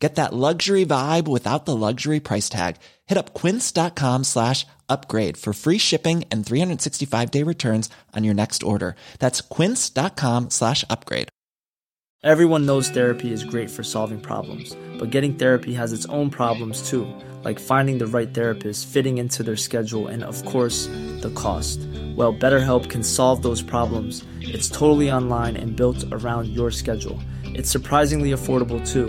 Get that luxury vibe without the luxury price tag. Hit up quince.com slash upgrade for free shipping and 365 day returns on your next order. That's quince.com slash upgrade. Everyone knows therapy is great for solving problems, but getting therapy has its own problems too, like finding the right therapist, fitting into their schedule, and of course, the cost. Well, BetterHelp can solve those problems. It's totally online and built around your schedule. It's surprisingly affordable too.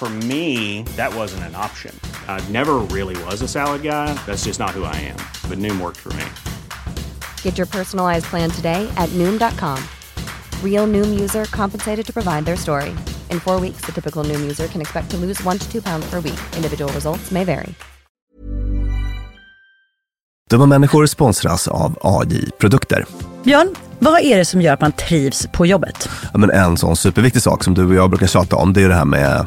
For me, that wasn't an option. I never really was a salad guy. That's just not who I am. But Noom worked for me. Get your personalized plan today at Noom.com. Real Noom user compensated to provide their story. In four weeks, the typical Noom user can expect to lose one to two pounds per week. Individual results may vary. Dumma människor sponsras av AJ Produkter. Björn, vad är det som gör att man trivs på jobbet? Ja, men en sån superviktig sak som du och jag brukar tjata om, det är det här med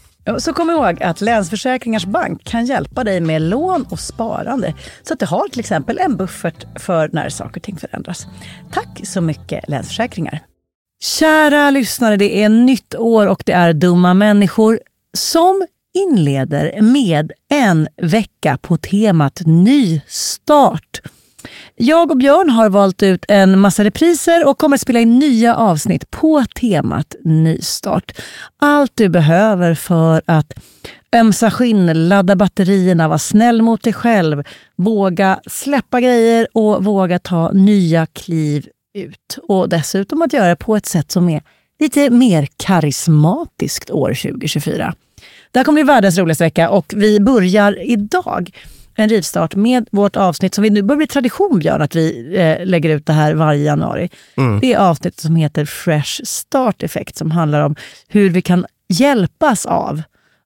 Så kom ihåg att Länsförsäkringars Bank kan hjälpa dig med lån och sparande. Så att du har till exempel en buffert för när saker och ting förändras. Tack så mycket Länsförsäkringar. Kära lyssnare, det är nytt år och det är dumma människor som inleder med en vecka på temat nystart. Jag och Björn har valt ut en massa repriser och kommer att spela in nya avsnitt på temat nystart. Allt du behöver för att ömsa skinn, ladda batterierna, vara snäll mot dig själv, våga släppa grejer och våga ta nya kliv ut. Och dessutom att göra det på ett sätt som är lite mer karismatiskt år 2024. Det här kommer bli världens roligaste vecka och vi börjar idag en rivstart med vårt avsnitt som vi nu börjar bli tradition Björn, att vi eh, lägger ut det här varje januari. Det är avsnittet som heter Fresh Start Effect som handlar om hur vi kan hjälpas av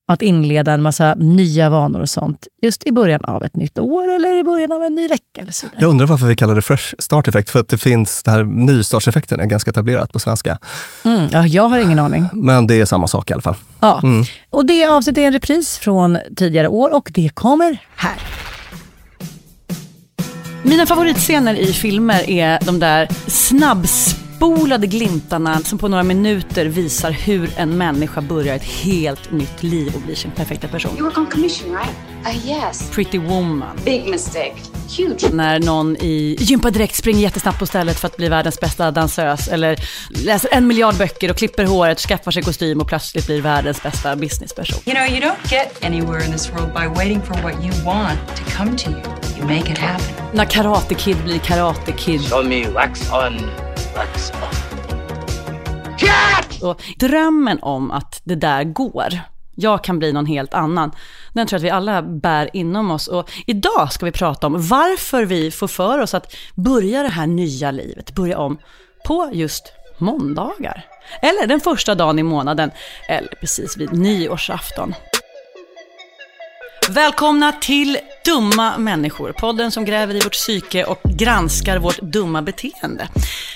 att inleda en massa nya vanor och sånt just i början av ett nytt år eller i början av en ny vecka. Eller så Jag undrar varför vi kallar det fresh start effect, för att det finns, det här nystartseffekten är ganska etablerat på svenska. mm, ja, jag har ingen aning. Men det är samma sak i alla fall. Ja. Och det avsnittet är en repris från tidigare år och det kommer här. Mina favoritscener i filmer är de där snabbspolade glimtarna som på några minuter visar hur en människa börjar ett helt nytt liv och blir sin perfekta person. You work on commission, right? Uh, yes. Pretty woman. Big mistake. Huge. När någon i gympadräkt springer jättesnabbt på stället för att bli världens bästa dansös eller läser en miljard böcker och klipper håret, skaffar sig kostym och plötsligt blir världens bästa businessperson. You know, you don't get anywhere in this world by waiting for what you want to come to you. You make it happen. När Karate Kid blir Karate Kid. Show me wax on, wax. Och drömmen om att det där går, jag kan bli någon helt annan, den tror jag att vi alla bär inom oss. Och idag ska vi prata om varför vi får för oss att börja det här nya livet, börja om, på just måndagar. Eller den första dagen i månaden, eller precis vid nyårsafton. Välkomna till Dumma människor, podden som gräver i vårt psyke och granskar vårt dumma beteende.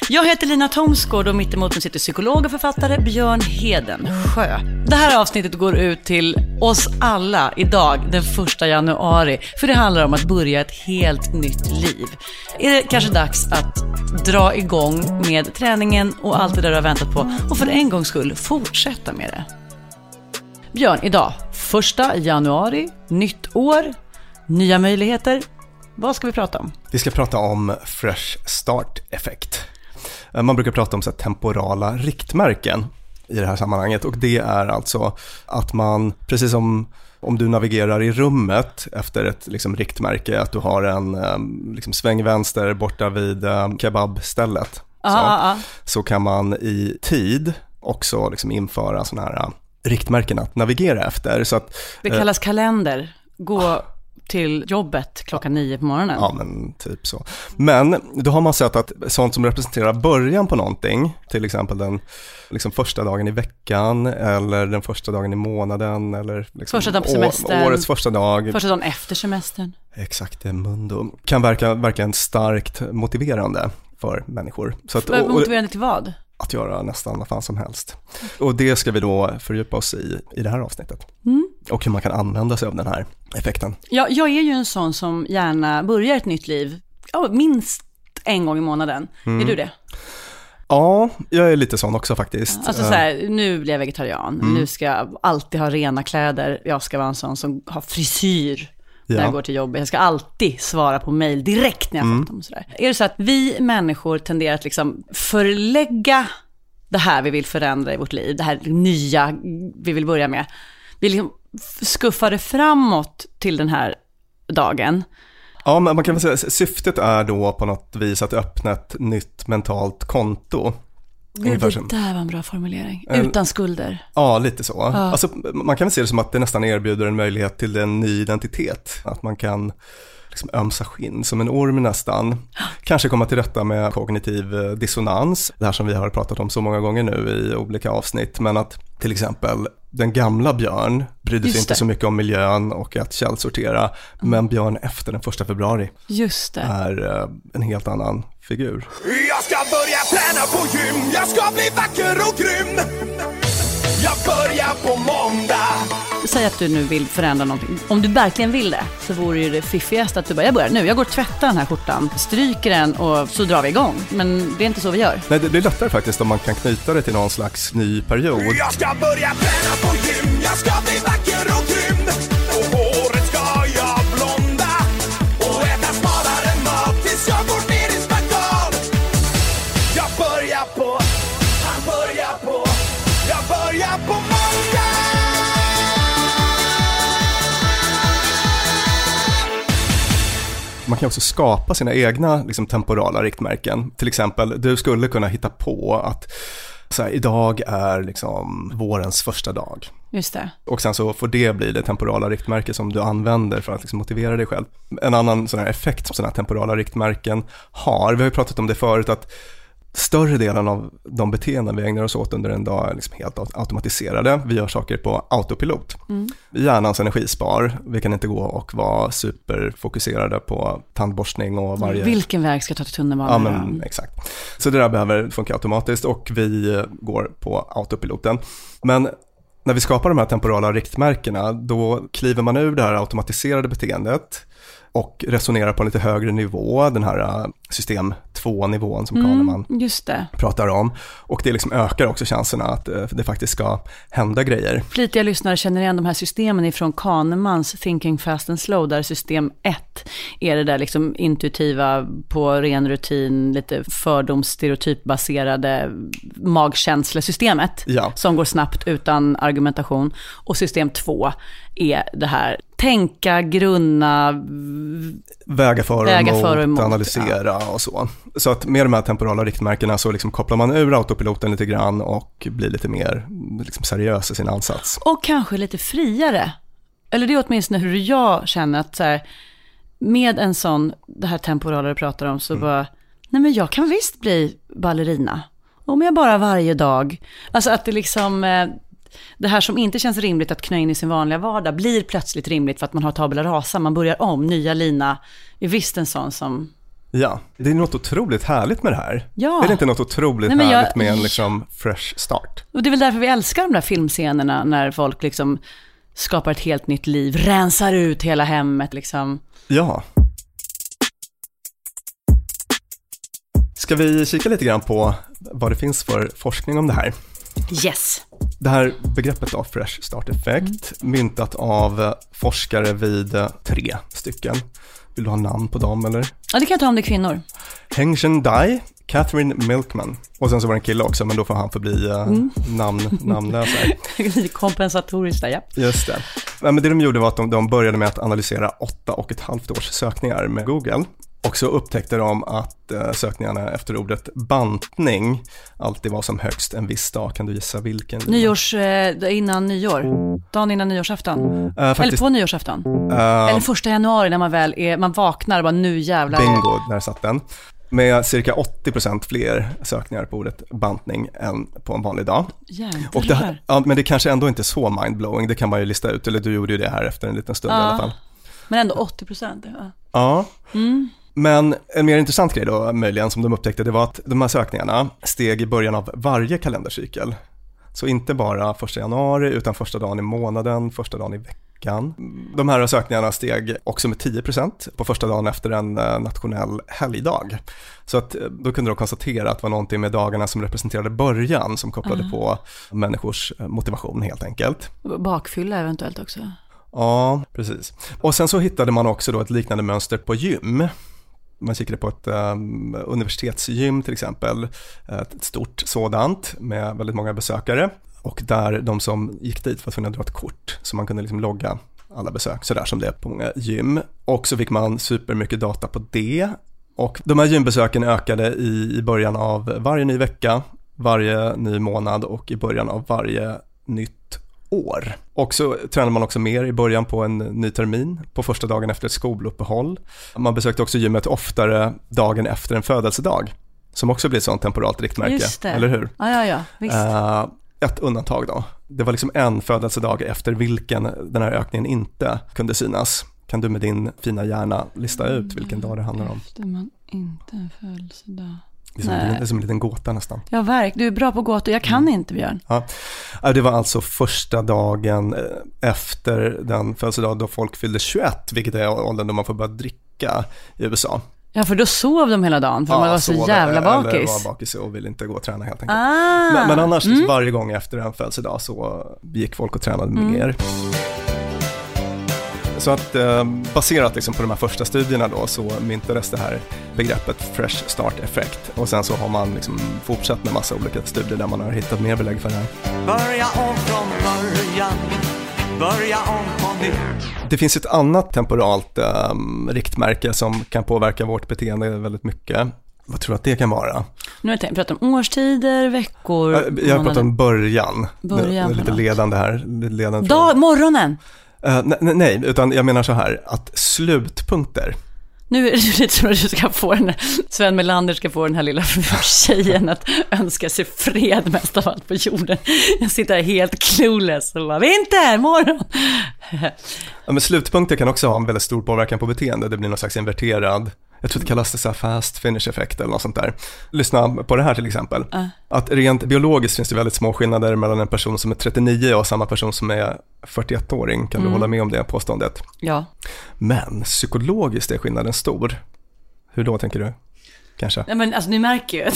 Jag heter Lina Thomsgård och mittemot mig sitter psykolog och författare Björn Hedensjö. Det här avsnittet går ut till oss alla idag, den första januari, för det handlar om att börja ett helt nytt liv. Är det kanske dags att dra igång med träningen och allt det där du har väntat på och för en gångs skull fortsätta med det? Björn, idag, första januari, nytt år, nya möjligheter. Vad ska vi prata om? Vi ska prata om fresh start-effekt. Eh, Man brukar prata om så temporala riktmärken i det här sammanhanget och det är alltså att man, precis som om du navigerar i rummet efter ett liksom, riktmärke, att du har en eh, liksom, sväng vänster borta vid eh, kebabstället, Ah, så, ah, ah. så kan man i tid också liksom, införa sådana här eh, riktmärken att navigera efter. Så att, Det kallas kalender. Gå till jobbet klockan nio på morgonen. Ja, men typ så. Men då har man sett att sånt som representerar början på någonting, till exempel den liksom första dagen i veckan eller den första dagen i månaden eller liksom Första dagen på semestern. årets första dag. Första dagen efter semestern. Exakt, det mundo. Kan verka verkligen starkt motiverande för människor. Så att, och, Motiverande till vad? att göra nästan vad fan som helst. Och det ska vi då fördjupa oss i i det här avsnittet. Mm. Och hur man kan använda sig av den här effekten. Jag, jag är ju en sån som gärna börjar ett nytt liv, ja, minst en gång i månaden. Mm. Är du det? Ja, jag är lite sån också faktiskt. Alltså så här, nu blir jag vegetarian, Mm. nu ska jag alltid ha rena kläder, jag ska vara en sån som har frisyr när Ja. jag går till jobbet. Jag ska alltid svara på mail direkt när jag Mm. fått dem. Sådär. Är det så att vi människor tenderar att liksom förlägga det här vi vill förändra i vårt liv, det här nya vi vill börja med. Vi liksom skuffar det framåt till den här dagen. Ja, men man kan väl säga att syftet är då på något vis att öppna ett nytt mentalt konto. Gud, det där var en bra formulering. Utan skulder. Ja, lite så. Alltså, man kan väl se det som att det nästan erbjuder en möjlighet till en ny identitet. Att man kan liksom ömsa skinn som en orm nästan. Kanske komma till rätta med kognitiv eh, dissonans. Det här som vi har pratat om så många gånger nu i olika avsnitt. Men att till exempel den gamla Björn brydde sig inte det. så mycket om miljön och att källsortera. Men Björn efter den första februari Just det. är eh, en helt annan figur. Jag ska börja träna på gym, jag ska bli vacker och grym. Jag börjar på måndag. Säg att du nu vill förändra någonting. Om du verkligen vill det så vore ju det fiffigaste att du bara, jag börjar nu, jag går och tvättar den här skjortan, stryker den och så drar vi igång. Men det är inte så vi gör. Nej, det blir lättare faktiskt om man kan knyta det till någon slags ny period. Jag ska börja träna på gym, jag ska bli vacker och grym. Kan också skapa sina egna liksom, temporala riktmärken. Till exempel, du skulle kunna hitta på att så här, idag är liksom vårens första dag. Just det. Och sen så får det bli det temporala riktmärke som du använder för att liksom motivera dig själv. En annan sån här effekt som sådana här temporala riktmärken har, vi har ju pratat om det förut, att större delen av de beteenden vi ägnar oss åt under en dag är liksom helt aut- automatiserade. Vi gör saker på autopilot. Mm. Hjärnans energispar. Vi kan inte gå och vara superfokuserade på tandborstning och varje... Vilken väg ska jag ta till tunnelbanan? Ja, men exakt. Så det där behöver funka automatiskt och vi går på autopiloten. Men när vi skapar de här temporala riktmärkena, då kliver man ur det här automatiserade beteendet och resonerar på en lite högre nivå, den här eh, system 2-nivån som Kahneman Mm, det. pratar om. Och det liksom ökar också chanserna att eh, det faktiskt ska hända grejer. Flitiga lyssnare känner igen de här systemen ifrån Kahnemans Thinking Fast and Slow, där system 1 är det där liksom intuitiva, på ren rutin, lite fördomsstereotypbaserade magkänslesystemet, Ja. som går snabbt utan argumentation. Och system 2 är det här tänka, grunna, Väga för och Väga emot, för och emot, analysera och så. Så att med de här temporala riktmärkena så liksom kopplar man ur autopiloten lite grann och blir lite mer liksom seriös i sin ansats. och kanske lite friare. Eller det är åtminstone hur jag känner att så här, med en sån, det här temporala du pratar om, så bara, nej men jag kan visst bli ballerina. Om jag bara varje dag, alltså att det liksom, eh, det här som inte känns rimligt att knö in i sin vanliga vardag blir plötsligt rimligt för att man har tabula rasa, man börjar om, nya lina, är visst en sån som, Ja, det är något otroligt härligt med det här. Ja. Är det inte något otroligt Nej, jag- härligt med en liksom fresh start? och det är väl därför vi älskar de där filmscenerna när folk liksom skapar ett helt nytt liv, rensar ut hela hemmet liksom. Ja. Ska vi kika lite grann på vad det finns för forskning om det här? Yes. Det här begreppet av fresh start effect, myntat av eh, forskare vid eh, tre stycken. Vill du ha namn på dem eller? Ja, det kan jag ta om det är kvinnor. Heng Dai, Catherine Milkman och sen så var det en kille också men då får han förbli uh, namn, namnlös här. Lite kompensatoriskt där, ja. Just det. Men det de gjorde var att de, de började med att analysera åtta och ett halvt års sökningar med Google. Och så upptäckte de att eh, sökningarna efter ordet bantning alltid var som högst en viss dag. Kan du gissa vilken? Nyårs, eh, innan nyår. Dagen innan nyårsafton. Eller faktiskt, på nyårsafton. eh, Eller första januari när man väl är, man vaknar och bara nu jävlar. bingo, där satt den. Med cirka 80% fler sökningar på ordet bantning än på en vanlig dag. Och det, ja, men det kanske ändå inte är så mindblowing, det kan man ju lista ut, eller du gjorde ju det här efter en liten stund i Ja. alla fall. Men ändå 80 procent. Ja. Ja, Mm. Men en mer intressant grej då möjligen som de upptäckte det var att de här sökningarna steg i början av varje kalendercykel. Så inte bara första januari utan första dagen i månaden, första dagen i veckan. De här sökningarna steg också med 10% på första dagen efter en eh, nationell helgdag. Så att eh, då kunde de konstatera att det var någonting med dagarna som representerade början som kopplade på människors eh, motivation helt enkelt. Bakfylla eventuellt också. Ja, precis. Och sen så hittade man också då ett liknande mönster på gym. Man kikade på ett um, universitetsgym till exempel, ett stort sådant med väldigt många besökare. Och där de som gick dit var tvungna att dra ett kort så man kunde liksom logga alla besök, sådär som det är på många gym. Och så fick man supermycket data på det. Och de här gymbesöken ökade i, i början av varje ny vecka, varje ny månad och i början av varje nytt år. Och så tränade man också mer i början på en ny termin, på första dagen efter ett skoluppehåll. Man besökte också gymmet oftare dagen efter en födelsedag, som också blir ett sånt temporalt riktmärke, Just det. eller hur? Ja, ja, ja. Visst. Eh, ett undantag då. Det var liksom en födelsedag efter vilken den här ökningen inte kunde synas. Kan du med din fina hjärna lista ut vilken dag det handlar om? Efter man inte en födelsedag. Det är som, Nej. det är som en liten gåta nästan. Ja, verk. Du är bra på gåtor. Jag kan inte, Björn. Ja. Ja, Det var alltså första dagen eh, efter den födelsedag då folk fyllde 21, vilket är åldern då man får börja dricka i USA. Ja, för då sov de hela dagen, för man var så sov jävla Eller bakis. var bakis och ville inte gå och träna helt enkelt. Ah. Men, men annars, Mm. varje gång efter en födelsedag så gick folk och tränade Mm. mer. Så att eh, baserat liksom på de här första studierna då så myntades det här begreppet Fresh Start Effect och sen så har man liksom fortsatt med massa olika studier där man har hittat mer belägg för det här. Börja om från början Börja om på nytt Det finns ett annat temporalt eh, riktmärke som kan påverka vårt beteende väldigt mycket. Vad tror du att det kan vara? Nu har jag pratat om årstider, veckor, Eh, Jag har pratat om början. Början det, det är på lite ledande här. lite Ledande Dag, morgonen. Eh, nej, nej, nej, utan jag menar så här att slutpunkter, Nu är det lite som att du ska få den, Sven Melander ska få den här lilla tjejen att önska sig fred mest av allt på jorden. Jag sitter här helt clueless och bara, vinter, morgon. Ja, men slutpunkter kan också ha en väldigt stor påverkan på beteende. Det blir någon slags inverterad, jag tror det kallas det så här fast finish effekt eller något sånt där. Lyssna på det här till exempel. Uh. Att rent biologiskt finns det väldigt små skillnader mellan en person som är 39 och samma person som är 41-åring. Kan Mm. du hålla med om det påståendet? Ja. Men psykologiskt är skillnaden stor. Hur då tänker du? Kanske? Nej men alltså ni märker ju.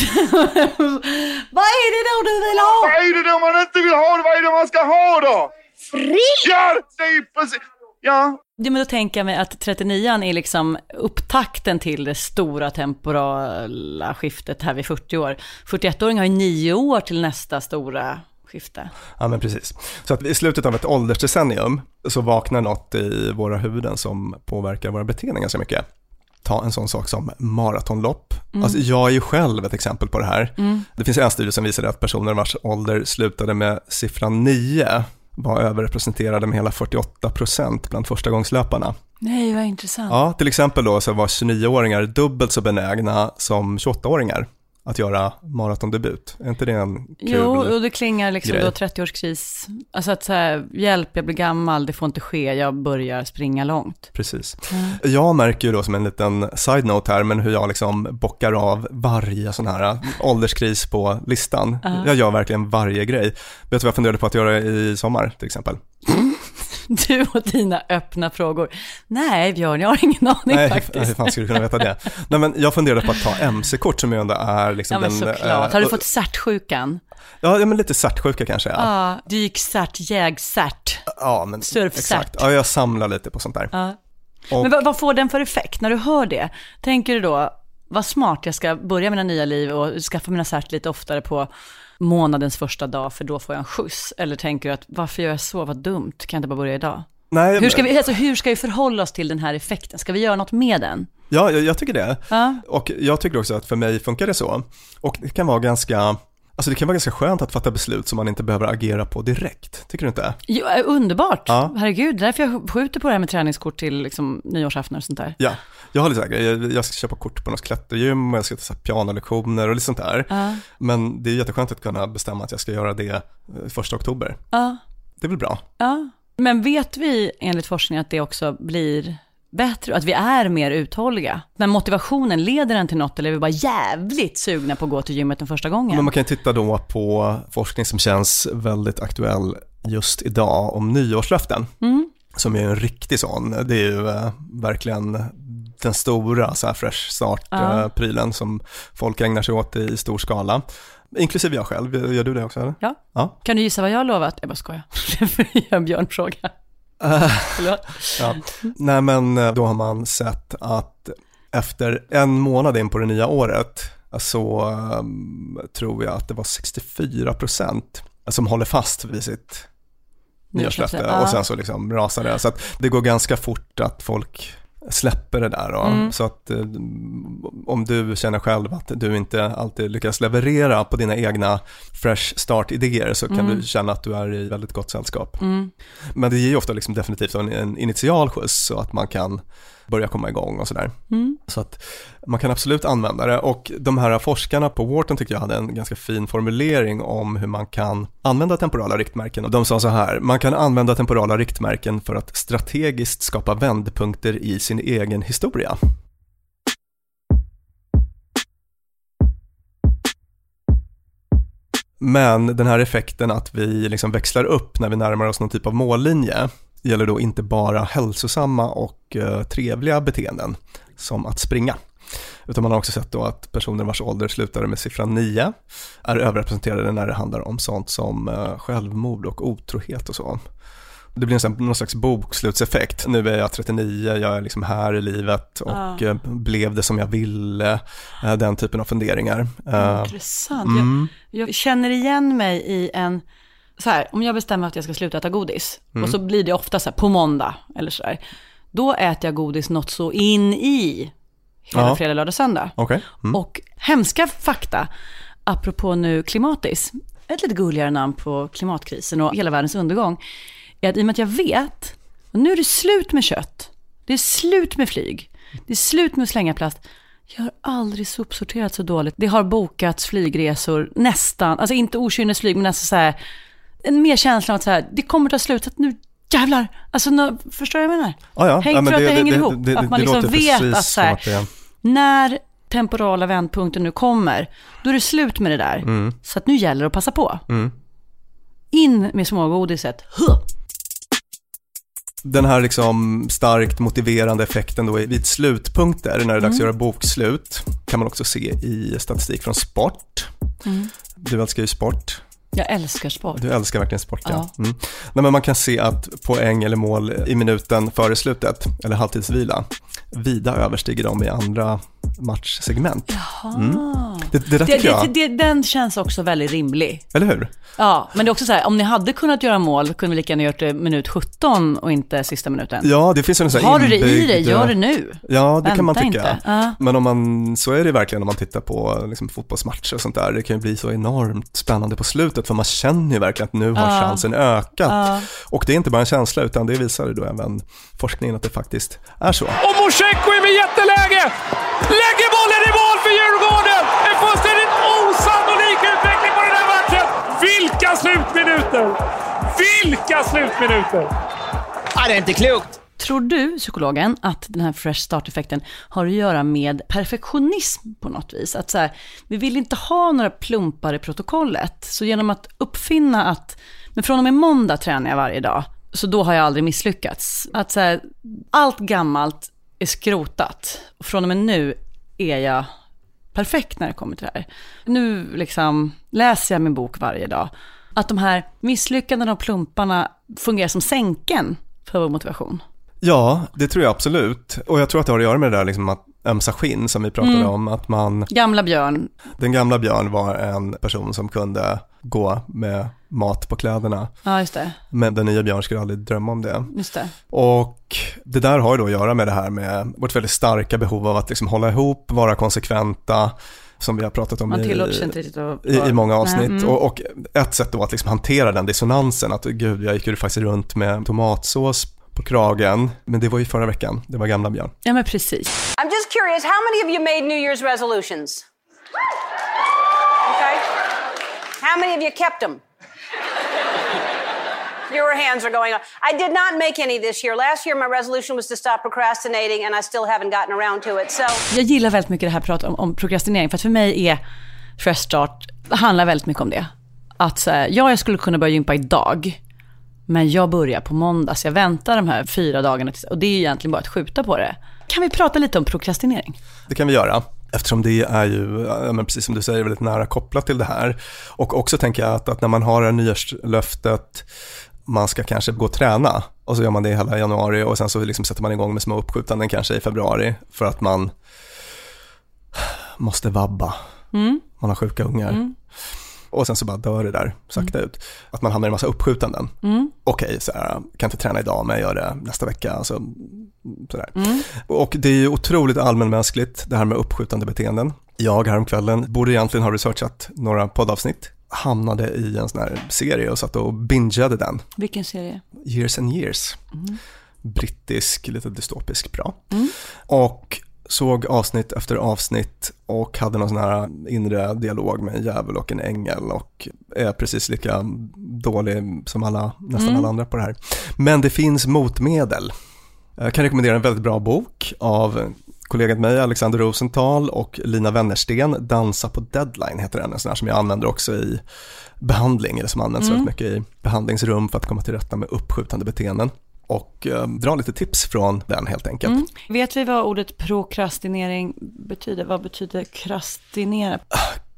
Vad är det då du vill ha? Vad är det då man inte vill ha? Vad är det man ska ha då? Fri! Ja, det är precis... Ja. Ja, men då tänker jag mig att 39an är liksom upptakten till det stora temporala skiftet här vid 40 år. 41-åring har ju nio år till nästa stora skifte. Ja, men precis. Så att i slutet av ett åldersdecennium så vaknar något i våra huvuden som påverkar våra beteenden ganska mycket. Ta en sån sak som maratonlopp. Mm. Alltså jag är ju själv ett exempel på det här. Mm. Det finns en studie som visade att personer vars ålder slutade med siffran 9 var överrepresenterade med hela 48 procent bland förstagångslöparna. Nej, vad intressant. Ja, till exempel då så var 29-åringar dubbelt så benägna som 28-åringar att göra maratondebut. Är inte det en kul Jo, och det klingar liksom grej? då 30-årskris. Alltså att så här, hjälp, jag blir gammal, det får inte ske, jag börjar springa långt. Precis. Mm. Jag märker ju då som en liten side-note här, men hur jag liksom bockar av varje sån här ålderskris på listan. Ja. Jag gör verkligen varje grej. Vet du vad jag funderade på att göra i sommar till exempel? Du och dina öppna frågor. Nej, Björn, jag har ingen aning Nej, faktiskt. hur fan skulle du kunna veta det? Nej, men jag funderade på att ta MC-kort som ju ändå är liksom Ja, men den... såklart. eh, Har du fått särtsjukan? Ja, ja, men lite sartsjuka kanske. Ja, Ja, dyksärt, jägsärt. ja men Surfsärt. Ja, jag samlar lite på sånt där. Ja. Och- Men vad, vad får den för effekt när du hör det? Tänker du då, vad smart, jag ska börja mina nya liv och skaffa mina cert lite oftare på månadens första dag, för då får jag en skjuts? Eller tänker du att, varför gör jag så, vad dumt, kan jag inte bara börja idag? Nej, Hur ska, vi, alltså, hur ska vi förhålla oss till den här effekten? Ska vi göra något med den? Ja, jag, jag tycker det. Ja. Och jag tycker också att för mig funkar det så. Och det kan vara ganska, alltså det kan vara ganska skönt att fatta beslut som man inte behöver agera på direkt. Tycker du inte? Jo, äh, underbart, Ja. herregud, det är därför jag skjuter på det här med träningskort till liksom, nyårsafton och sånt där. Ja, jag har lite så här, jag, jag ska köpa kort på något klättergym och jag ska ta pianolektioner och lite sånt där. Ja. Men det är jätteskönt att kunna bestämma att jag ska göra det eh, första oktober. Ja. Det är väl bra? Ja, men vet vi enligt forskning att det också blir bättre, att vi är mer uthålliga? Men motivationen, leder den till något eller är vi bara jävligt sugna på att gå till gymmet den första gången? Men man kan titta då på forskning som känns väldigt aktuell just idag om nyårslöften. Mm. Som är en riktig sån. Det är ju eh, verkligen den stora så här fresh Ja. start-prylen som folk ägnar sig åt i stor skala. Inklusive jag själv. Gör du det också eller? Ja. Ja. Kan du gissa vad jag har lovat? Jag bara skojar. Det är en björnfråga. Ja. Nej men eh, då har man sett att efter en månad in på det nya året så ehm, tror jag att det var 64 procent som håller fast vid sitt nyårslöfte och sen så liksom rasar det. Så att det går ganska fort att folk släpper det där. Då. Mm. Så att eh, om du känner själv att du inte alltid lyckas leverera på dina egna fresh start-idéer så kan Mm. du känna att du är i väldigt gott sällskap. Mm. Men det ger ju ofta liksom definitivt en, en initial skjuts så att man kan börja komma igång och sådär. Mm. Så att man kan absolut använda det och de här forskarna på Wharton tycker jag hade en ganska fin formulering om hur man kan använda temporala riktmärken och de sa så här, man kan använda temporala riktmärken för att strategiskt skapa vändpunkter i sin egen historia. Men den här effekten att vi liksom växlar upp när vi närmar oss någon typ av mållinje gäller då inte bara hälsosamma och eh, trevliga beteenden som att springa. Utan man har också sett då att personer vars ålder slutar med siffran 9 är överrepresenterade när det handlar om sånt som eh, självmord och otrohet och så. Det blir en någon slags bokslutseffekt. Nu är jag 39, jag är liksom här i livet och Ja. eh, blev det som jag ville. Den typen av funderingar. Intressant. mm. Jag, jag känner igen mig i en, så här, om jag bestämmer att jag ska sluta äta godis, Mm. och så blir det ofta så här på måndag, eller så här, då äter jag godis något så in i hela Ja. fredag, lördag, söndag. Okej. Mm. Och hemska fakta, apropå nu klimatis, ett lite gulligare namn på klimatkrisen och hela världens undergång, är att i och med att jag vet, nu är det slut med kött, det är slut med flyg, Det är slut med att slänga plast. Jag har aldrig sopsorterat så dåligt. Det har bokats flygresor, nästan, alltså inte okynnesflyg, men nästan så här, en mer känsla av att så här, det kommer ta slut, att nu jävlar, alltså nu, förstår du vad jag menar? Ja, ja. Häng ja, men för att det, hänger det, ihop, det, att man det liksom vet att så här, att det- när temporala vändpunkten nu kommer, då är det slut med det där. Mm. Så att nu gäller det att passa på. Mm. In med smågodiset. Huh. Den här liksom starkt motiverande effekten då vid slutpunkter, när det är dags att Mm. göra bokslut, kan man också se i statistik från sport. Mm. Du älskar ju sport. Jag älskar sport. Du älskar verkligen sport, ja. Ja. Mm. Nej, men man kan se att poäng eller mål i minuten före slutet, eller halvtidsvila, vida överstiger dem i andra matchsegment. Mm. Det, det där Det, jag, det, det, den känns också väldigt rimlig. eller hur? Ja, men det är också så här, om ni hade kunnat göra mål, kunde vi lika gärna gjort det minut 17 och inte sista minuten. Ja, det finns en sån här Har du det i inbyggd- dig, gör det nu. Ja, det kan man Vänta tycka. inte. Ja. Men om man, så är det verkligen om man tittar på liksom, fotbollsmatcher och sånt där. Det kan ju bli så enormt spännande på slutet för man känner ju verkligen att nu har Ja. chansen ökat. Ja. Och det är inte bara en känsla utan det visar ju då även forskningen att det faktiskt är så. Och Moshenko är med jätteläge! Lägger bollen i mål för Djurgården! En fullständigt osannolik utveckling på den här matchen! Vilka slutminuter! Vilka slutminuter! Ja, det är inte klokt! Tror du, psykologen, att den här fresh start-effekten har att göra med perfektionism på något vis? Att så här, vi vill inte ha några plumpar i protokollet. Så genom att uppfinna att, men från och med måndag tränar jag varje dag, så då har jag aldrig misslyckats. Att så här, allt gammalt är skrotat. Och från och med nu är jag perfekt när det kommer till det här. Nu liksom läser jag min bok varje dag. Att de här misslyckandena och plumparna fungerar som sänken för vår motivation. Ja, det tror jag absolut. Och jag tror att det har att göra med det där liksom att ömsa skinn som vi pratade Mm. om. Att man, Gamla Björn, den gamla Björn var en person som kunde gå med mat på kläderna. ja just det, Men den nya Björn skulle aldrig drömma om det. just det. Och det där har ju då att göra med det här med vårt väldigt starka behov av att liksom hålla ihop, vara konsekventa, som vi har pratat om i, i, i många avsnitt. Nej, mm. Och, och ett sätt då att liksom hantera den dissonansen, att gud, jag gick ju faktiskt runt med tomatsås på kragen, men det var ju förra veckan, det var gamla Björn. Ja men precis. I'm just curious, how many of you made New Year's resolutions? How many of you kept them? Your hands are going up. I did not make any this year. Last year, my resolution was to stop procrastinating, and I still haven't gotten around to it. So, Jag gillar väldigt mycket det här pratet om, om prokrastinering, för att för mig är Fresh Start, det handlar väldigt mycket om det. Att så här, ja, jag skulle kunna börja gympa idag, men jag börjar på måndag, så jag väntar de här fyra dagarna, tills, och det är ju egentligen bara att skjuta på det. Kan vi prata lite om prokrastinering? Det kan vi göra. Eftersom det är ju, men precis som du säger, väldigt nära kopplat till det här. Och också tänker jag att, att när man har det här nyårslöftet, man ska kanske gå och träna och så gör man det hela januari och sen så liksom sätter man igång med små uppskjutanden kanske i februari för att man måste vabba. Mm. Man har sjuka ungar. Mm. Och sen så bara dör det där sakta ut. Att man hamnar i en massa uppskjutanden. Mm. Okej, så här, kan inte träna idag men jag gör det nästa vecka. Alltså, sådär. Mm. Och det är ju otroligt allmänmänskligt det här med uppskjutande beteenden. Jag häromkvällen borde egentligen ha researchat några poddavsnitt. Hamnade i en sån här serie och satt och bingeade den. Vilken serie? Years and years. Mm. Brittisk, lite dystopisk, bra. Mm. Och såg avsnitt efter avsnitt och hade någon sån här inre dialog med en djävul och en ängel och är precis lika dålig som alla, nästan Mm. alla andra på det här. Men det finns motmedel. Jag kan rekommendera en väldigt bra bok av kollegan till mig, Alexander Rosenthal och Lina Wennersten, Dansa på deadline heter den, en sån här som jag använder också i behandling, eller som används Mm. väldigt mycket i behandlingsrum för att komma till rätta med uppskjutande beteenden. Och eh, dra lite tips från den helt enkelt. Mm. Vet vi vad ordet prokrastinering betyder? Vad betyder krastinera?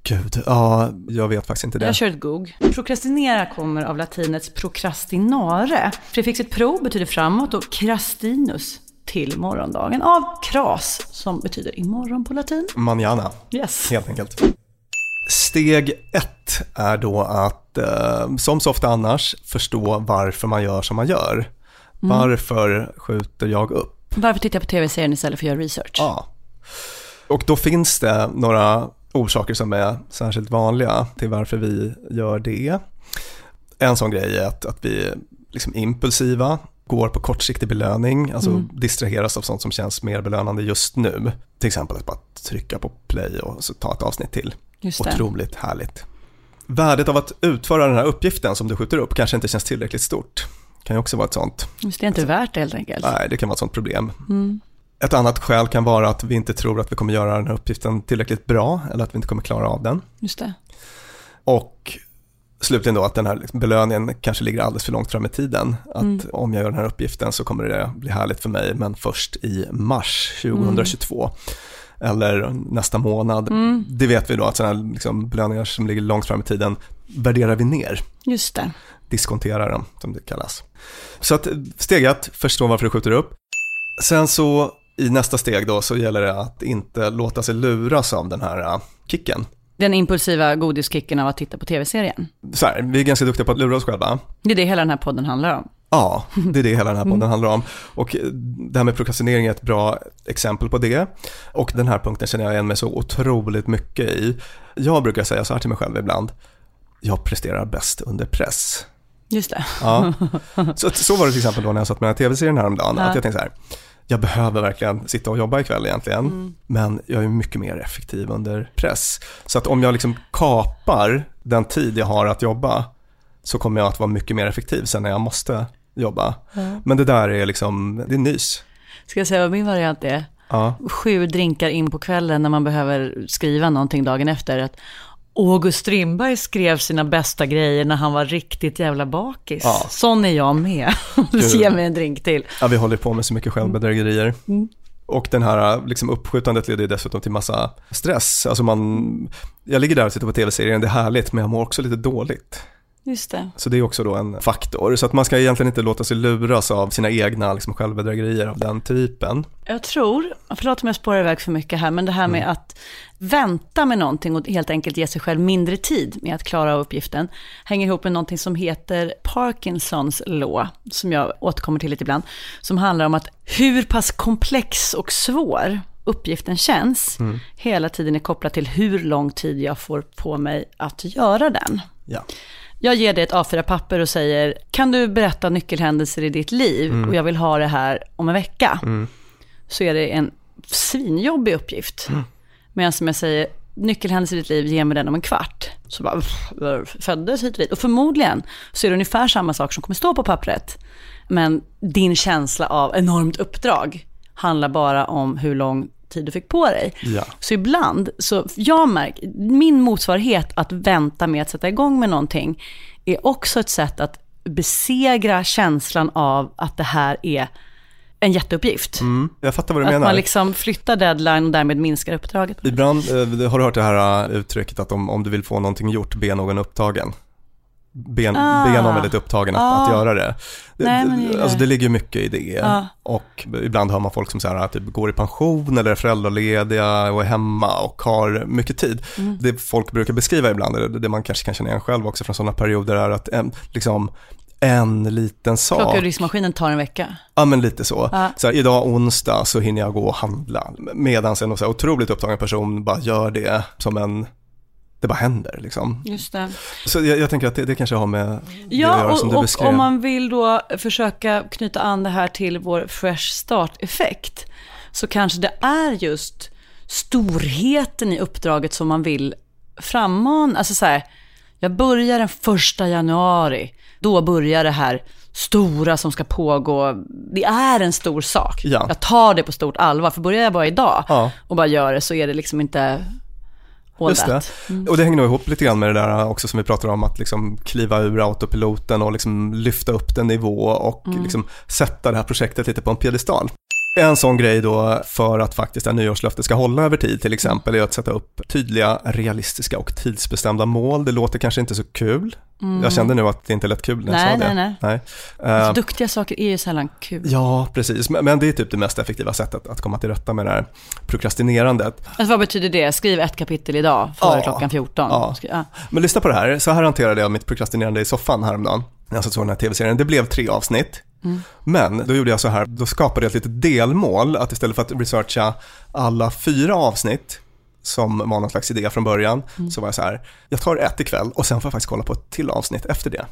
Gud, ja, jag vet faktiskt inte det. Jag kör ett Goog. Prokrastinera kommer av latinets procrastinare. Prefixet pro betyder framåt och crastinus till morgondagen av kras som betyder imorgon på latin. Manjana, Yes. helt enkelt. Steg ett är då att, eh, som så ofta annars, förstå varför man gör som man gör. Mm. Varför skjuter jag upp? Varför tittar jag på tv-serien istället för att göra research? Ja. Och då finns det några orsaker som är särskilt vanliga till varför vi gör det. En sån grej är att, att vi är liksom impulsiva går på kortsiktig belöning, alltså Mm. distraheras av sånt som känns mer belönande just nu. Till exempel att bara trycka på play och så ta ett avsnitt till. Just det. Otroligt härligt. Värdet av att utföra den här uppgiften som du skjuter upp kanske inte känns tillräckligt stort. Kan ju också vara ett sånt. Just det är inte värt det helt enkelt. Nej, det kan vara ett sånt problem. Mm. Ett annat skäl kan vara att vi inte tror att vi kommer göra den här uppgiften tillräckligt bra eller att vi inte kommer klara av den. Just det. Och slutligen då att den här liksom belöningen kanske ligger alldeles för långt fram i tiden. Att Mm. om jag gör den här uppgiften så kommer det bli härligt för mig, men först i mars 2022. Eller nästa månad. Mm. Det vet vi då att sådana här liksom belöningar som ligger långt fram i tiden värderar vi ner. Just det. Diskonterar dem, som det kallas. Så att steg ett, förstå varför du skjuter upp. Sen så i nästa steg då så gäller det att inte låta sig luras av den här äh, kicken. Den impulsiva godiskicken av att titta på tv-serien. Så här, vi är ganska duktiga på att lura oss själva. Det är det hela den här podden handlar om. Ja, det är det hela den här podden Mm. handlar om. Och eh, det här med prokrastinering är ett bra exempel på det. Och den här punkten känner jag igen mig så otroligt mycket i. Jag brukar säga så här till mig själv ibland. Jag presterar bäst under press. Just det. Ja. Så, så var det till exempel då när jag satt med den här tv-serien häromdagen. Ja. Att jag tänkte så här, jag behöver verkligen sitta och jobba ikväll egentligen. Mm. Men jag är mycket mer effektiv under press. Så att om jag liksom kapar den tid jag har att jobba så kommer jag att vara mycket mer effektiv sen när jag måste jobba. Ja. Men det där är liksom, det är nys. Ska jag säga vad min variant är? Ja. Sju drinkar in på kvällen när man behöver skriva någonting dagen efter. Att August Strindberg skrev sina bästa grejer när han var riktigt jävla bakis. Ja. Sån är jag med. Ge mig en drink till. Ja, vi håller på med så mycket självbedrägerier. Mm. Och den här liksom, uppskjutandet leder dessutom till massa stress. Alltså man, jag ligger där och tittar på tv-serien, det är härligt, men jag mår också lite dåligt. Just det. Så det är också då en faktor. Så att man ska egentligen inte låta sig luras av sina egna liksom, självbedrägerier av den typen. Jag tror, förlåt om jag spårar iväg för mycket här, men det här med att vänta med någonting och helt enkelt ge sig själv mindre tid med att klara av uppgiften hänger ihop med någonting som heter Parkinsons law, som jag återkommer till lite ibland, som handlar om att hur pass komplex och svår uppgiften känns Mm. hela tiden är kopplat till hur lång tid jag får på mig att göra den. Ja. Jag ger dig ett A4-papper och säger, kan du berätta nyckelhändelser i ditt liv Mm. och jag vill ha det här om en vecka Mm. så är det en svinjobbig uppgift. Mm. Medan som jag säger, nyckelhändelse i ditt liv, ge mig den om en kvart. Så bara, föddes hit och dit. Och förmodligen så är det ungefär samma sak som kommer stå på pappret. Men din känsla av enormt uppdrag handlar bara om hur lång tid du fick på dig. Ja. Så ibland, så jag märker, min motsvarighet att vänta med att sätta igång med någonting är också ett sätt att besegra känslan av att det här är en jätteuppgift. Mm. Jag fattar vad du Att menar. man liksom flyttar deadline och därmed minskar uppdraget. Ibland eh, har du hört det här eh, uttrycket att om, om du vill få någonting gjort, be någon upptagen. Be, Ah. be någon väldigt upptagen att, Ah. att göra det. det Nej, men det är det. alltså det ligger mycket i det. Ja. Och ibland hör man folk som så här, typ, går i pension eller är föräldralediga och är hemma och har mycket tid. Mm. Det folk brukar beskriva ibland, eller det man kanske kan känna igen själv också från sådana perioder, är att en, liksom, en liten sak. Plocka ur diskmaskinen tar en vecka. Ja men lite så. Ja. så här, idag onsdag så hinner jag gå och handla. Medan en så här, otroligt upptagen person bara gör det som en, det bara händer liksom. Just det. Så jag, jag tänker att det, det kanske har med det att Ja, göra som och, du och beskrev. om man vill då försöka knyta an det här till vår fresh start-effekt, så kanske det är just storheten i uppdraget som man vill frammana. Alltså så här, jag börjar den första januari, då börjar det här stora som ska pågå. Det är en stor sak. Ja. Jag tar det på stort allvar, för börjar jag bara idag Ja. och bara gör det så är det liksom inte Just det. Mm. Och det hänger nog ihop lite grann med det där också som vi pratar om, att liksom kliva ur autopiloten och liksom lyfta upp den nivå och Mm. liksom sätta det här projektet lite på en piedestal. En sån grej då för att faktiskt det här nyårslöftet ska hålla över tid till exempel är att sätta upp tydliga, realistiska och tidsbestämda mål. Det låter kanske inte så kul. Mm. Jag kände nu att det inte lät kul när jag Nej, sa det. nej, nej. nej. Alltså, Eh, duktiga saker är ju sällan kul. Ja, precis. Men, men det är typ det mest effektiva sättet att komma till rätta med det här prokrastinerandet. Alltså, vad betyder det? Skriv ett kapitel idag före Ja. klockan 14. Ja. Ja. Men lyssna på det här, så här hanterade jag mitt prokrastinerande i soffan häromdagen. När jag såg den här tv-serien. Det blev tre avsnitt. Mm. Men då gjorde jag så här, då skapade jag ett litet delmål, att istället för att researcha alla fyra avsnitt, som var någon slags idé från början, Mm. så var jag så här, jag tar ett ikväll och sen får jag faktiskt kolla på ett till avsnitt efter det.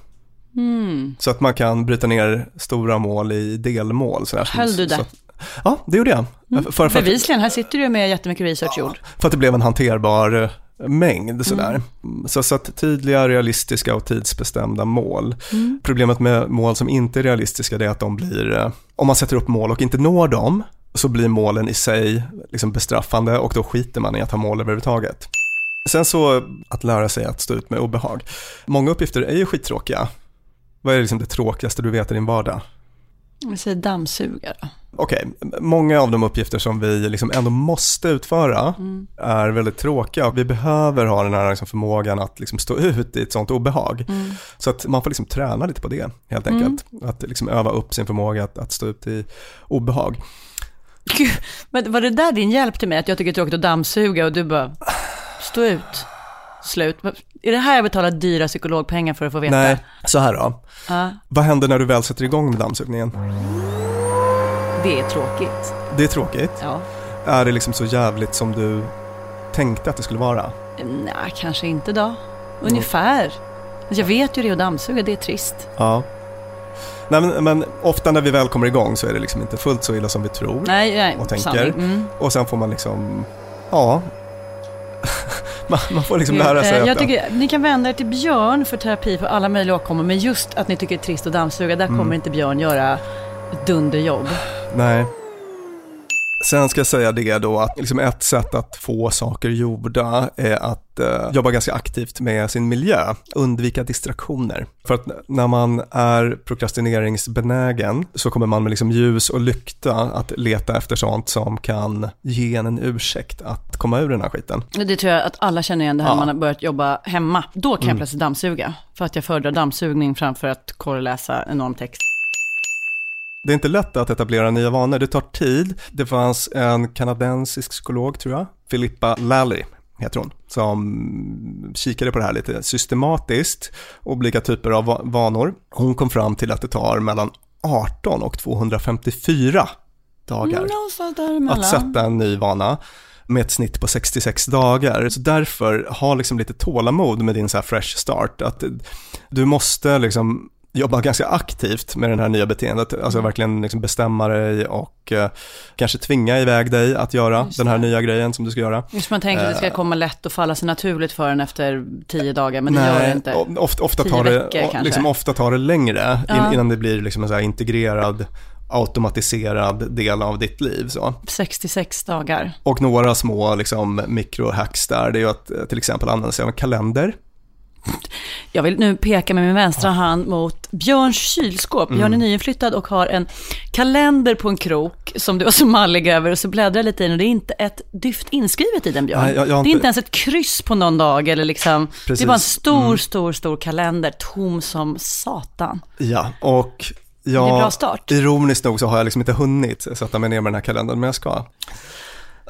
Mm. Så att man kan bryta ner stora mål i delmål. Sådär. Höll du det? Så ja, det gjorde jag. Mm. För, för, Bevisligen, här sitter du med jättemycket research gjord. för att det blev en hanterbar eh, mängd sådär. Mm. Så, så att tydliga, realistiska och tidsbestämda mål. Mm. Problemet med mål som inte är realistiska det är att de blir, eh, om man sätter upp mål och inte når dem, så blir målen i sig liksom bestraffande och då skiter man i att ha mål överhuvudtaget. Sen så att lära sig att stå ut med obehag. Många uppgifter är ju skittråkiga. Vad är liksom det tråkigaste du vet i din vardag? Vi säger dammsuga Okej, många av de uppgifter som vi liksom ändå måste utföra Mm. är väldigt tråkiga. Vi behöver ha den här liksom förmågan att liksom stå ut i ett sånt obehag. Mm. Så att man får liksom träna lite på det helt Mm. enkelt. Att liksom öva upp sin förmåga att, att stå ut i obehag. Gud, men var det där din hjälp till mig? Att jag tycker det är tråkigt att dammsuga och du bara, stå ut, slut. Är det här jag betalar dyra psykologpengar för att få veta? Nej, så här då. Ja, Vad händer när du väl sätter igång med dammsugningen? Det är tråkigt. Det är tråkigt. Ja. Är det liksom så jävligt som du tänkte att det skulle vara? Nej, kanske inte då. Ungefär. Alltså, Jag vet ju det att dammsuga, det är trist. Ja. Nej, men, men ofta när vi väl kommer igång så är det liksom inte fullt så illa som vi tror Nej, nej, och tänker. Mm. Och sen får man liksom, ja, man, man får liksom lära sig Eh, att... Jag tycker, ni kan vända er till Björn för terapi för alla möjliga åkommor, men just att ni tycker det är trist att dammsuga, där Mm. kommer inte Björn göra ett dunderjobb. Nej. Sen ska jag säga det då att liksom ett sätt att få saker gjorda är att eh, jobba ganska aktivt med sin miljö, undvika distraktioner. För att när man är prokrastineringsbenägen så kommer man med liksom ljus och lykta att leta efter sånt som kan ge en en ursäkt att komma ur den här skiten. Det tror jag att alla känner igen det här Ja. man har börjat jobba hemma. Då kan jag Mm. plötsligt dammsuga, för att jag föredrar dammsugning framför att korreläsa enorm text. Det är inte lätt att etablera nya vanor, det tar tid. Det fanns en kanadensisk psykolog, tror jag, Philippa Lally heter hon, som kikade på det här lite systematiskt, olika typer av va- vanor. Hon kom fram till att det tar mellan 18 och 254 dagar Mm, att sätta en ny vana med ett snitt på 66 dagar. Så därför, ha liksom lite tålamod med din så fresh start. Att du måste liksom jobba ganska aktivt med det här nya beteendet, alltså Mm. verkligen liksom bestämma dig och eh, kanske tvinga iväg dig att göra den här nya grejen som du ska göra. Just man tänker att det ska Eh, komma lätt och falla sig naturligt för en efter tio dagar, men det gör det inte. Ofta, ofta, tar det, veckor kanske. liksom, ofta tar det längre Ja. innan det blir liksom en så integrerad, automatiserad del av ditt liv. Så. 66 dagar. Och några små liksom, mikrohacks där, det är ju att eh, till exempel använda sig av en kalender. Jag vill nu peka med min vänstra hand mot Björns kylskåp. Björn Mm. är nyinflyttad och har en kalender på en krok som du var så mallig över och så bläddrar jag lite i den och det är inte ett dyft inskrivet i den Björn. Nej, jag- jag Det är inte- inte ens ett kryss på någon dag eller liksom, det Precis. bara en stor, Mm. stor, stor kalender, tom som satan. Ja, och Det är jag, bra start. ironiskt nog så har jag liksom inte hunnit sätta mig ner med den här kalendern, men jag ska.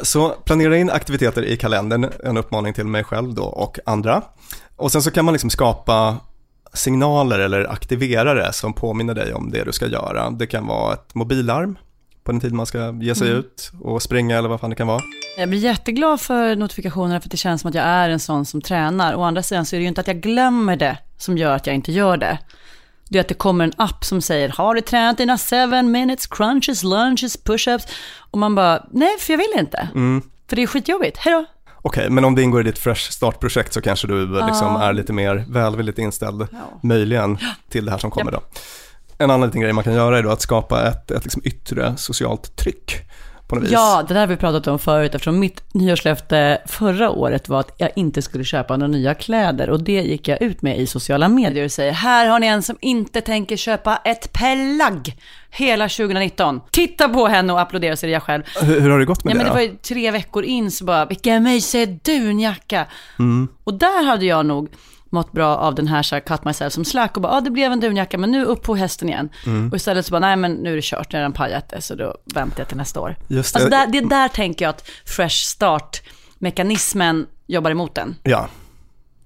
Så planera in aktiviteter i kalendern, en uppmaning till mig själv då och andra. Och sen så kan man liksom skapa signaler eller aktiverare som påminner dig om det du ska göra. Det kan vara ett mobillarm på den tid man ska ge sig Mm. ut och springa eller vad fan det kan vara. Jag blir jätteglad för notifikationerna för det känns som att jag är en sån som tränar. Å andra sidan så är det ju inte att jag glömmer det som gör att jag inte gör det. Det är att det kommer en app som säger, har du tränat dina 7 minutes crunches, lunges, push-ups? Och man bara, nej för jag vill inte. Mm. För det är skitjobbigt, hej då. Okej, men om det ingår i ditt Fresh Start-projekt så kanske du liksom Ja. är lite mer välvilligt inställd, möjligen, till det här som kommer då. En annan liten grej man kan göra är då att skapa ett, ett liksom yttre socialt tryck på något vis. Ja, det där har vi pratat om förut eftersom mitt nyårslöfte förra året var att jag inte skulle köpa några nya kläder och det gick jag ut med i sociala medier och säger här har ni en som inte tänker köpa ett plagg hela 2019. Titta på henne och applådera säger jag själv. Hur, hur har det gått med Ja, men det det då? var ju tre veckor in så bara, vilken mysig dunjacka. Mm. Och där hade jag nog mått bra av den här, så här cut myself som slack och bara, ja ah, det blev en dunjacka men nu upp på hästen igen. Mm. Och istället så bara, nej men nu är det kört, nu är den pajat det, så då väntar jag till nästa år. Just det. Alltså där, det är där tänker jag att fresh start-mekanismen jobbar emot den. Ja,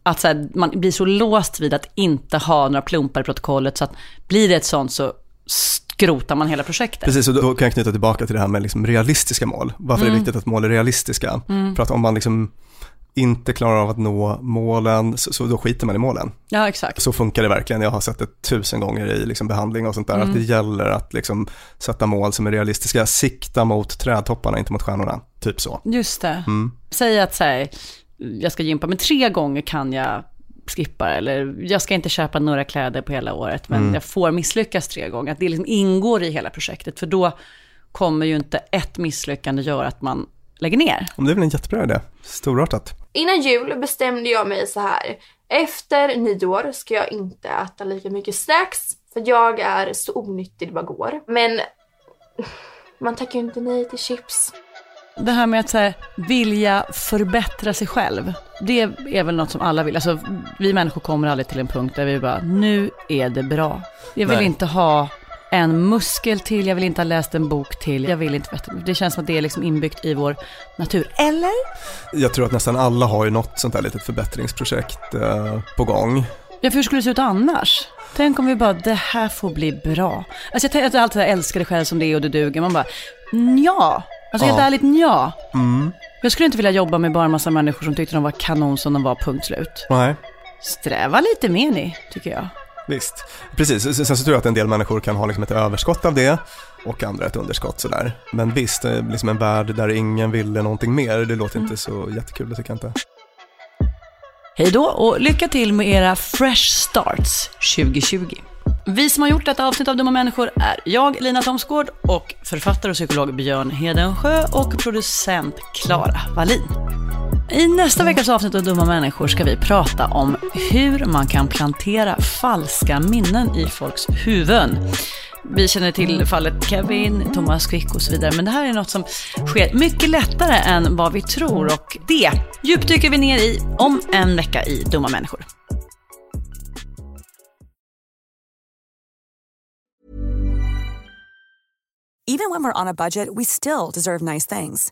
Att så här, man blir så låst vid att inte ha några plumpar i protokollet så att blir det ett sånt så skrotar man hela projektet. precis. Och då kan jag knyta tillbaka till det här med liksom realistiska mål. Varför är det Mm. viktigt att mål är realistiska? Mm. För att om man liksom inte klarar av att nå målen, så, så då skiter man i målen. Ja, exakt. Så funkar det verkligen. Jag har sett det tusen gånger i liksom behandling och sånt där. Mm. Att det gäller att liksom sätta mål som är realistiska. Sikta mot trädtopparna, inte mot stjärnorna. Typ så. Just det. Mm. Säg att så här, jag ska gympa, men tre gånger kan jag skippa eller jag ska inte köpa några kläder på hela året, men Mm. jag får misslyckas tre gånger. Att det liksom ingår i hela projektet, för då kommer ju inte ett misslyckande göra att man lägger ner. Om det är väl en jättebra idé. Storartat. Innan jul bestämde jag mig så här. Efter nyår ska jag inte äta lika mycket snacks. För jag är så onyttig det bara går. Men man tackar ju inte nej till chips. Det här med att så här, vilja förbättra sig själv, det är väl något som alla vill. Alltså, vi människor kommer aldrig till en punkt där vi bara, nu är det bra. Jag vill Nej. inte ha en muskel till, jag vill inte ha läst en bok till, jag vill inte bättre. Det känns som att det är liksom inbyggt i vår natur. Eller? Jag tror att nästan alla har ju något sånt där litet förbättringsprojekt eh, på gång. Ja, för hur skulle det se ut annars? Tänk om vi bara, det här får bli bra. Alltså jag tänker att jag alltid älskar dig själv som det är och du duger. Man bara, ja. Alltså helt Ja. ärligt, ja. Mm. Jag skulle inte vilja jobba med bara en massa människor som tyckte de var kanon som de var, punkt slut. Nej. Sträva lite mer ni, tycker jag. Visst, precis. Sen så tror jag att en del människor kan ha liksom ett överskott av det och andra ett underskott sådär. Men visst, är liksom en värld där ingen ville någonting mer, det låter inte så jättekul, det tycker jag inte. Hej då och lycka till med era fresh starts 2020. Vi som har gjort detta avsnitt av Dumma människor är jag, Lina Thomsgård, och författare och psykolog Björn Hedensjö och producent Klara Wallin. I nästa veckas avsnitt av Dumma människor ska vi prata om hur man kan plantera falska minnen i folks huvuden. Vi känner till fallet Kevin, Thomas Quick och så vidare, men det här är något som sker mycket lättare än vad vi tror och det djupdyker vi ner i om en vecka i Dumma människor. Even when we're on a budget, we still deserve nice things.